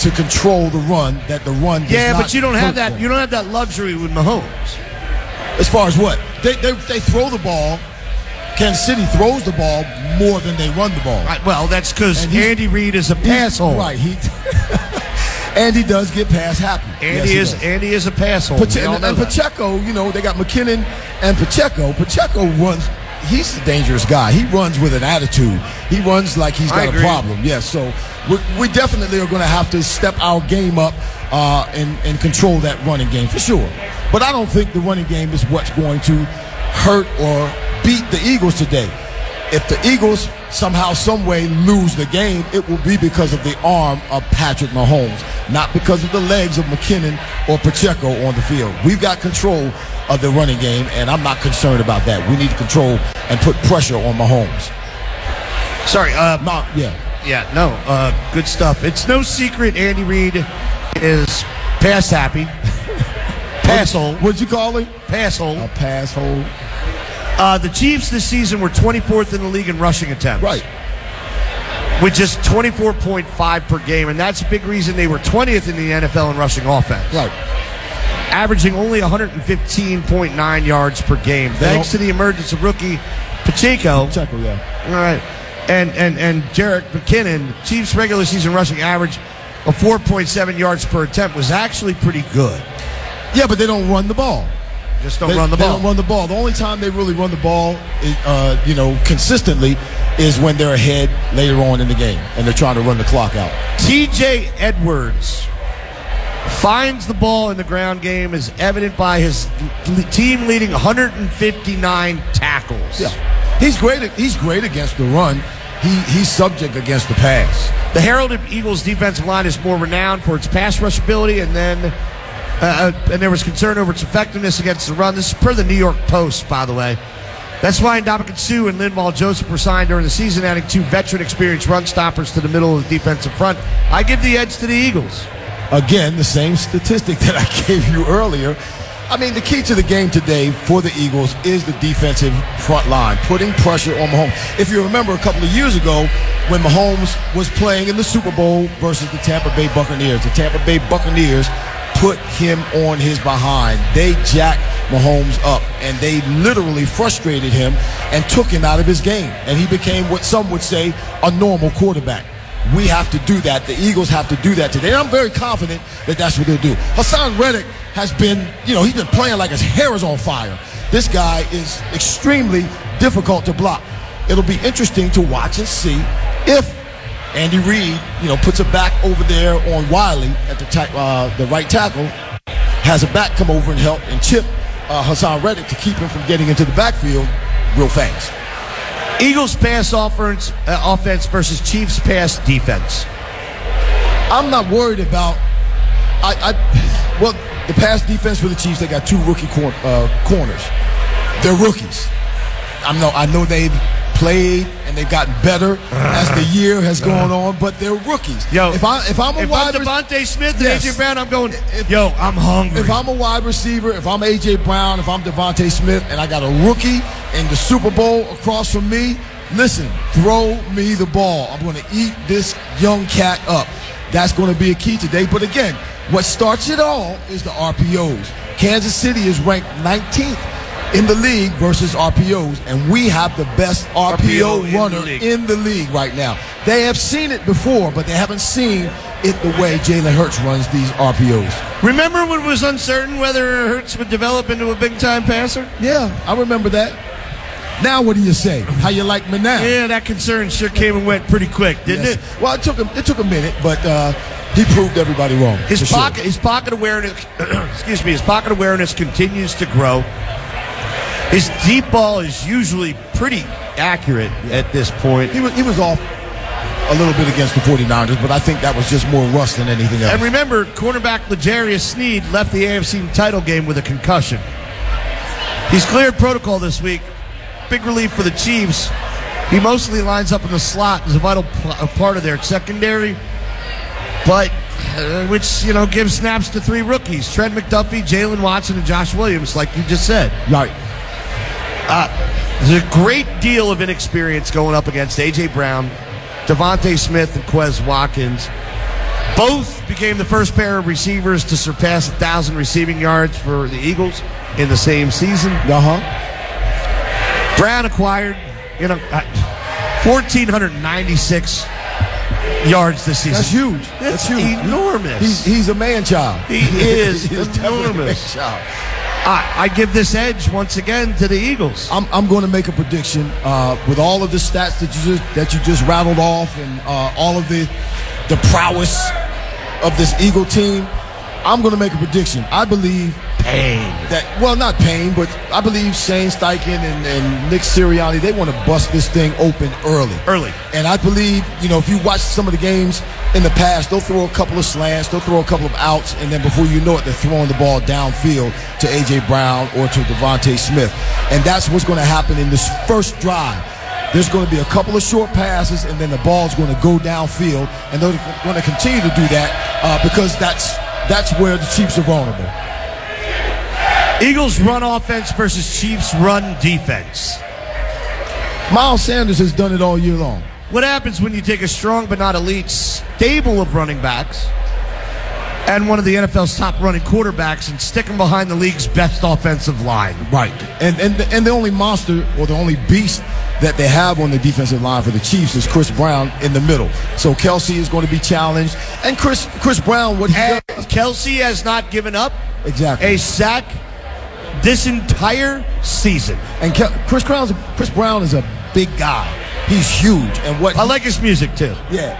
to control the run that the run. does Yeah, but you don't have that. them. You don't have that luxury with Mahomes. As far as what they, they they throw the ball, Kansas City throws the ball more than they run the ball. Right, well, that's because And Andy Reid is a He's- pass hole. Right. He (laughs) Andy does get pass happy. Andy Yes, is. Andy is a pass hole. Pache- and, and. Pacheco, you know, they got McKinnon and Pacheco. Pacheco runs. He's a dangerous guy. He runs with an attitude. He runs like he's got a problem. Yes. so we, we definitely are going to have to step our game up uh, and, and control that running game for sure. But I don't think the running game is what's going to hurt or beat the Eagles today. If the Eagles somehow, some way lose the game, it will be because of the arm of Patrick Mahomes, not because of the legs of McKinnon or Pacheco on the field. We've got control of the running game, and I'm not concerned about that. We need to control and put pressure on Mahomes. Sorry, uh, Not, yeah. yeah, no, uh, good stuff. It's no secret Andy Reid is pass happy. (laughs) pass hole. What'd you call him? Pass hole. A pass hole. Uh, the Chiefs this season were 24th in the league in rushing attempts. Right. With just 24.5 per game, and that's a big reason they were 20th in the NFL in rushing offense. Right. Averaging only 115.9 yards per game. Thanks to the emergence of rookie Pacheco. Pacheco, yeah. All right. And and and Jerick McKinnon, Chiefs regular season rushing average of 4.7 yards per attempt was actually pretty good. Yeah, but they don't run the ball. Just don't they, run the they ball. don't run the ball. The only time they really run the ball, uh, you know, consistently, is when they're ahead later on in the game and they're trying to run the clock out. TJ Edwards finds the ball in the ground game is evident by his team leading 159 tackles. Yeah, he's great. He's great against the run. He he's subject against the pass. The heralded Eagles defensive line is more renowned for its pass rush ability, and then uh, uh, and there was concern over its effectiveness against the run. This is per the New York Post, by the way. That's why Ndamukong Suh and Linval Joseph were signed during the season, adding two veteran experienced run stoppers to the middle of the defensive front. I give the edge to the Eagles. Again, the same statistic (laughs) that I gave you earlier. I mean, the key to the game today for the Eagles is the defensive front line, putting pressure on Mahomes. If you remember a couple of years ago when Mahomes was playing in the Super Bowl versus the Tampa Bay Buccaneers, the Tampa Bay Buccaneers put him on his behind. They jacked Mahomes up and they literally frustrated him and took him out of his game. And he became what some would say a normal quarterback. We have to do that. The Eagles have to do that today. And I'm very confident that that's what they'll do. Haason Reddick has been, you know, he's been playing like his hair is on fire. This guy is extremely difficult to block. It'll be interesting to watch and see if Andy Reid, you know, puts a back over there on Wylie at the ta- uh, the right tackle, has a back come over and help and chip uh, Haason Reddick to keep him from getting into the backfield real fast. Eagles pass offense, uh, offense versus Chiefs pass defense. I'm not worried about. I, I well, the pass defense for the Chiefs. They got two rookie cor- uh, corners. They're rookies. I know. I know they've played and they've gotten better as the (laughs) year has gone on, but they're rookies. Yo, if I if I'm a If wide I'm DeVonta Smith and Yes. AJ Brown, I'm going, If- yo, I'm hungry. If I'm a wide receiver, if I'm AJ Brown, if I'm DeVonta Smith, and I got a rookie in the Super Bowl across from me, listen, throw me the ball. I'm going to eat this young cat up. That's going to be a key today. But again, what starts it all is the RPOs. Kansas City is ranked 19th in the league versus RPOs, and we have the best RPO, RPO in the runner in the league right now. They have seen it before, but they haven't seen it the way Jalen Hurts runs these RPOs. Remember when it was uncertain whether Hurts would develop into a big time passer? Yeah, I remember that. Now, what do you say? How you like me now? Yeah, that concern sure came and went pretty quick, didn't Yes. it? Well, it took a, it took a minute, but uh, he proved everybody wrong. His for sure. pocket, his pocket awareness, (clears throat) excuse me, his pocket awareness continues to grow. His deep ball is usually pretty accurate at this point. He was he was off a little bit against the 49ers, but I think that was just more rust than anything else. And remember, cornerback L'Jarius Sneed left the AFC title game with a concussion. He's cleared protocol this week. Big relief for the Chiefs. He mostly lines up in the slot as a vital part of their secondary, but uh, which you know gives snaps to three rookies: Trent McDuffie, Jaylen Watson, and Josh Williams, like you just said. right. There's a great deal of inexperience going up against AJ Brown, DeVonta Smith, and Quez Watkins. Both became the first pair of receivers to surpass a thousand receiving yards for the Eagles in the same season. Uh huh. Brown acquired, you know, uh, 1,496 yards this season. That's huge. That's huge. enormous. He's, he's a man child. He is (laughs) He definitely a man enormous. I, I give this edge once again to the Eagles. I'm, I'm going to make a prediction uh, with all of the stats that you just that you just rattled off and uh, all of the the prowess of this Eagle team. I'm going to make a prediction. I believe Pain. that well, not Pain, but I believe Shane Steichen and, and Nick Sirianni they want to bust this thing open early. Early. And I believe, you know, if you watch some of the games in the past, they'll throw a couple of slants, they'll throw a couple of outs, and then before you know it, they're throwing the ball downfield to AJ Brown or to DeVonta Smith. And that's what's going to happen in this first drive. There's going to be a couple of short passes, and then the ball's going to go downfield, and they're going to continue to do that uh, because that's that's where the Chiefs are vulnerable. Eagles run offense versus Chiefs run defense. Miles Sanders has done it all year long. What happens when you take a strong but not elite stable of running backs and one of the NFL's top running quarterbacks and stick them behind the league's best offensive line? Right. And and and the only monster or the only beast that they have on the defensive line for the Chiefs is Chris Brown in the middle. So Kelce is going to be challenged. And Chris Chris Brown, what he does Kelce has not given up exactly. a sack this entire season. And Kel- Chris Brown's Chris Brown is a big guy. He's huge. And what I like his music too. Yeah.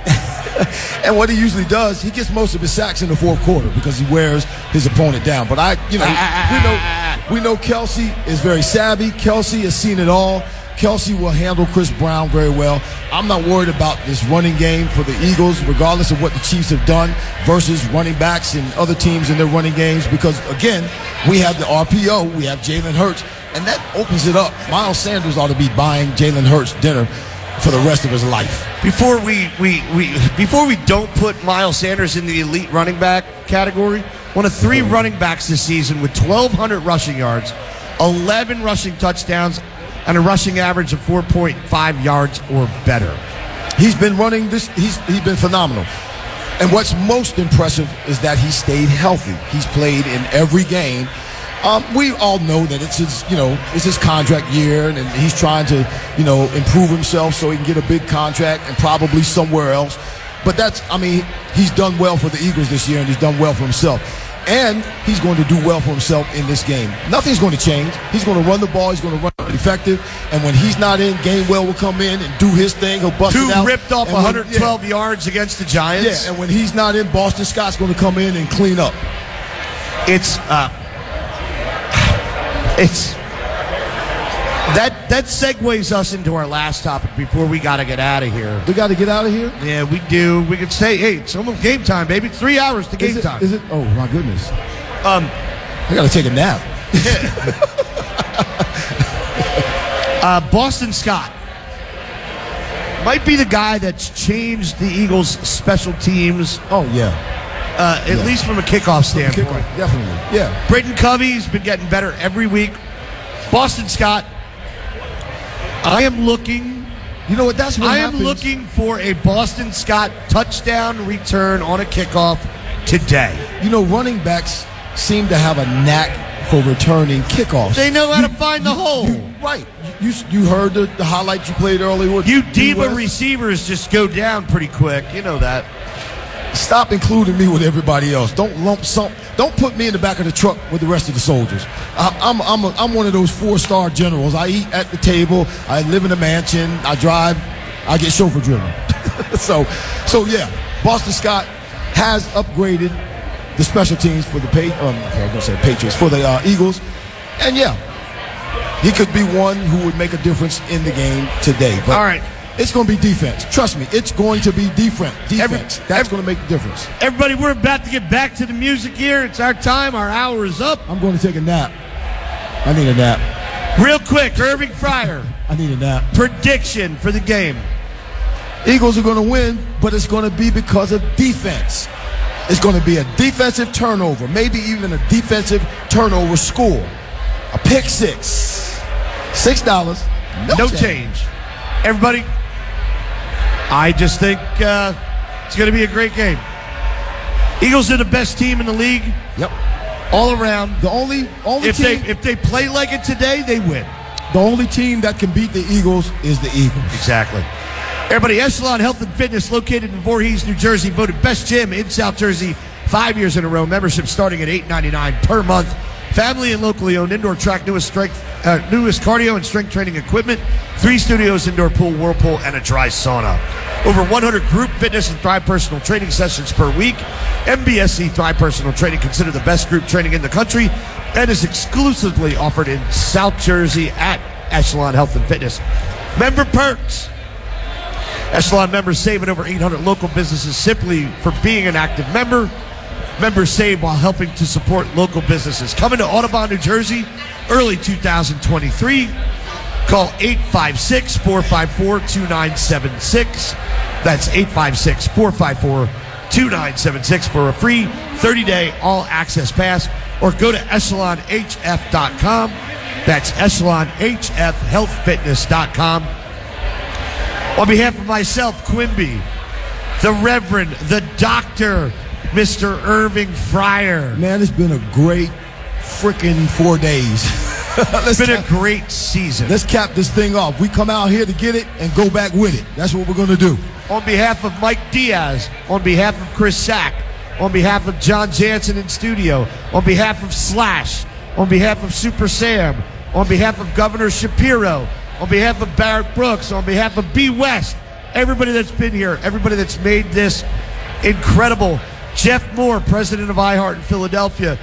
(laughs) and what he usually does, he gets most of his sacks in the fourth quarter because he wears his opponent down. But I, you know, ah, ah, ah, we know we know Kelce is very savvy. Kelce has seen it all. Kelce will handle Chris Brown very well. I'm not worried about this running game for the Eagles, regardless of what the Chiefs have done versus running backs and other teams in their running games, because again, we have the RPO, we have Jalen Hurts, and that opens it up. Miles Sanders ought to be buying Jalen Hurts dinner for the rest of his life. Before we, we, we before we don't put Miles Sanders in the elite running back category, one of three running backs this season with 1,200 rushing yards, 11 rushing touchdowns, and a rushing average of 4.5 yards or better. He's been running this. He's he's been phenomenal. And what's most impressive is that he stayed healthy. He's played in every game. Um, we all know that it's his, you know, it's his contract year, and, and he's trying to, you know, improve himself so he can get a big contract and probably somewhere else. But that's, I mean, he's done well for the Eagles this year, and he's done well for himself. And he's going to do well for himself in this game. Nothing's going to change. He's going to run the ball. He's going to run effective. And when he's not in, Gainwell will come in and do his thing. He'll bust Two it out. ripped off And when- 112 yards against the Giants. yeah, and when he's not in, Boston Scott's going to come in and clean up. it's uh, it's that that segues us into our last topic before we got to get out of here. We got to get out of here. Yeah, we do. We could say, hey, it's almost game time, baby. Three hours to game Is it, time. is it? Oh my goodness! Um, I got to take a nap. (laughs) uh, Boston Scott might be the guy that's changed the Eagles' special teams, Oh yeah, uh, at Yeah. least from a kickoff standpoint. Kickoff, definitely. Yeah, Britain Covey's been getting better every week. Boston Scott, I am looking. you know what? That's what I happens. am looking for a Boston Scott touchdown return on a kickoff today. You know, running backs seem to have a knack for returning kickoffs. They know how to find the hole. right. You you heard the, the highlight you played earlier. With You diva receivers just go down pretty quick. You know that. Stop including me with everybody else. Don't lump some. Don't put me in the back of the truck with the rest of the soldiers. I'm I'm I'm, a, I'm one of those four star generals. I eat at the table. I live in a mansion. I drive. I get chauffeur driven. (laughs) so so yeah, Boston Scott has upgraded the special teams for the pay. Um, I was gonna say Patriots for the uh, Eagles, and yeah, he could be one who would make a difference in the game today. But All right. It's going to be defense. Trust me, it's going to be defense. Defense. Every- That's every- going to make the difference. Everybody, we're about to get back to the music here. It's our time. Our hour is up. I'm going to take a nap. I need a nap. Real quick, Irving Fryar, I need a nap. prediction for the game. Eagles are going to win, but it's going to be because of defense. It's going to be a defensive turnover, maybe even a defensive turnover score. A pick six. Six dollars. No change. Everybody, I just think uh, it's going to be a great game. Eagles are the best team in the league, Yep. all around. The only only If they if they play like it today, they win. the only team that can beat the Eagles is the Eagles. Exactly. Everybody, Echelon Health and Fitness, located in Voorhees, New Jersey, voted best gym in South Jersey five years in a row. Membership starting at eight ninety nine per month. Family and locally owned indoor track, newest strength, uh, newest cardio and strength training equipment, three studios, indoor pool, whirlpool, and a dry sauna. Over 100 group fitness and Thrive Personal training sessions per week. MBSC Thrive Personal Training considered the best group training in the country and is exclusively offered in South Jersey at Echelon Health and Fitness. Member perks. Echelon members save at over 800 local businesses simply for being an active member. Members save while helping to support local businesses. Coming to Audubon, New Jersey, early 2023. Call 856 454 2976. That's 856 454 2976 for a free 30 day all access pass. Or go to echelonhf.com. That's echelonhfhealthfitness.com. On behalf of myself, Quimby, the Reverend, the Doctor, Mr. Irving Fryar. Man, it's been a great freaking four days. (laughs) It's been a great season. let's cap this thing off. We come out here to get it and go back with it. That's what we're going to do. On behalf of Mike Diaz, on behalf of Chris Sack, on behalf of John Jansen in studio, on behalf of Slash, on behalf of Super Sam, on behalf of Governor Shapiro, on behalf of Barrett Brooks, on behalf of B West, everybody that's been here, everybody that's made this incredible. Jeff Moore, president of iHeart in Philadelphia.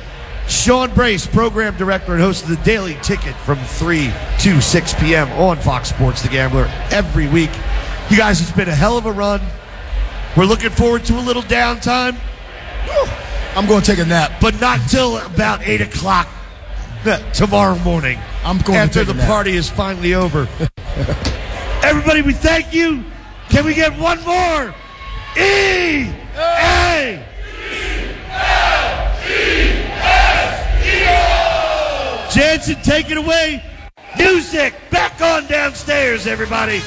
Sean Brace, program director and host of the Daily Ticket from 3 to 6 p.m. on Fox Sports The Gambler every week. You guys, it's been a hell of a run. We're looking forward to a little downtime, I'm going to take a nap. but not till about 8 o'clock tomorrow morning. I'm going to after the party is finally over. (laughs) Everybody, we thank you. Can we get one more? E A. Jansen, take it away. Music back on downstairs, everybody.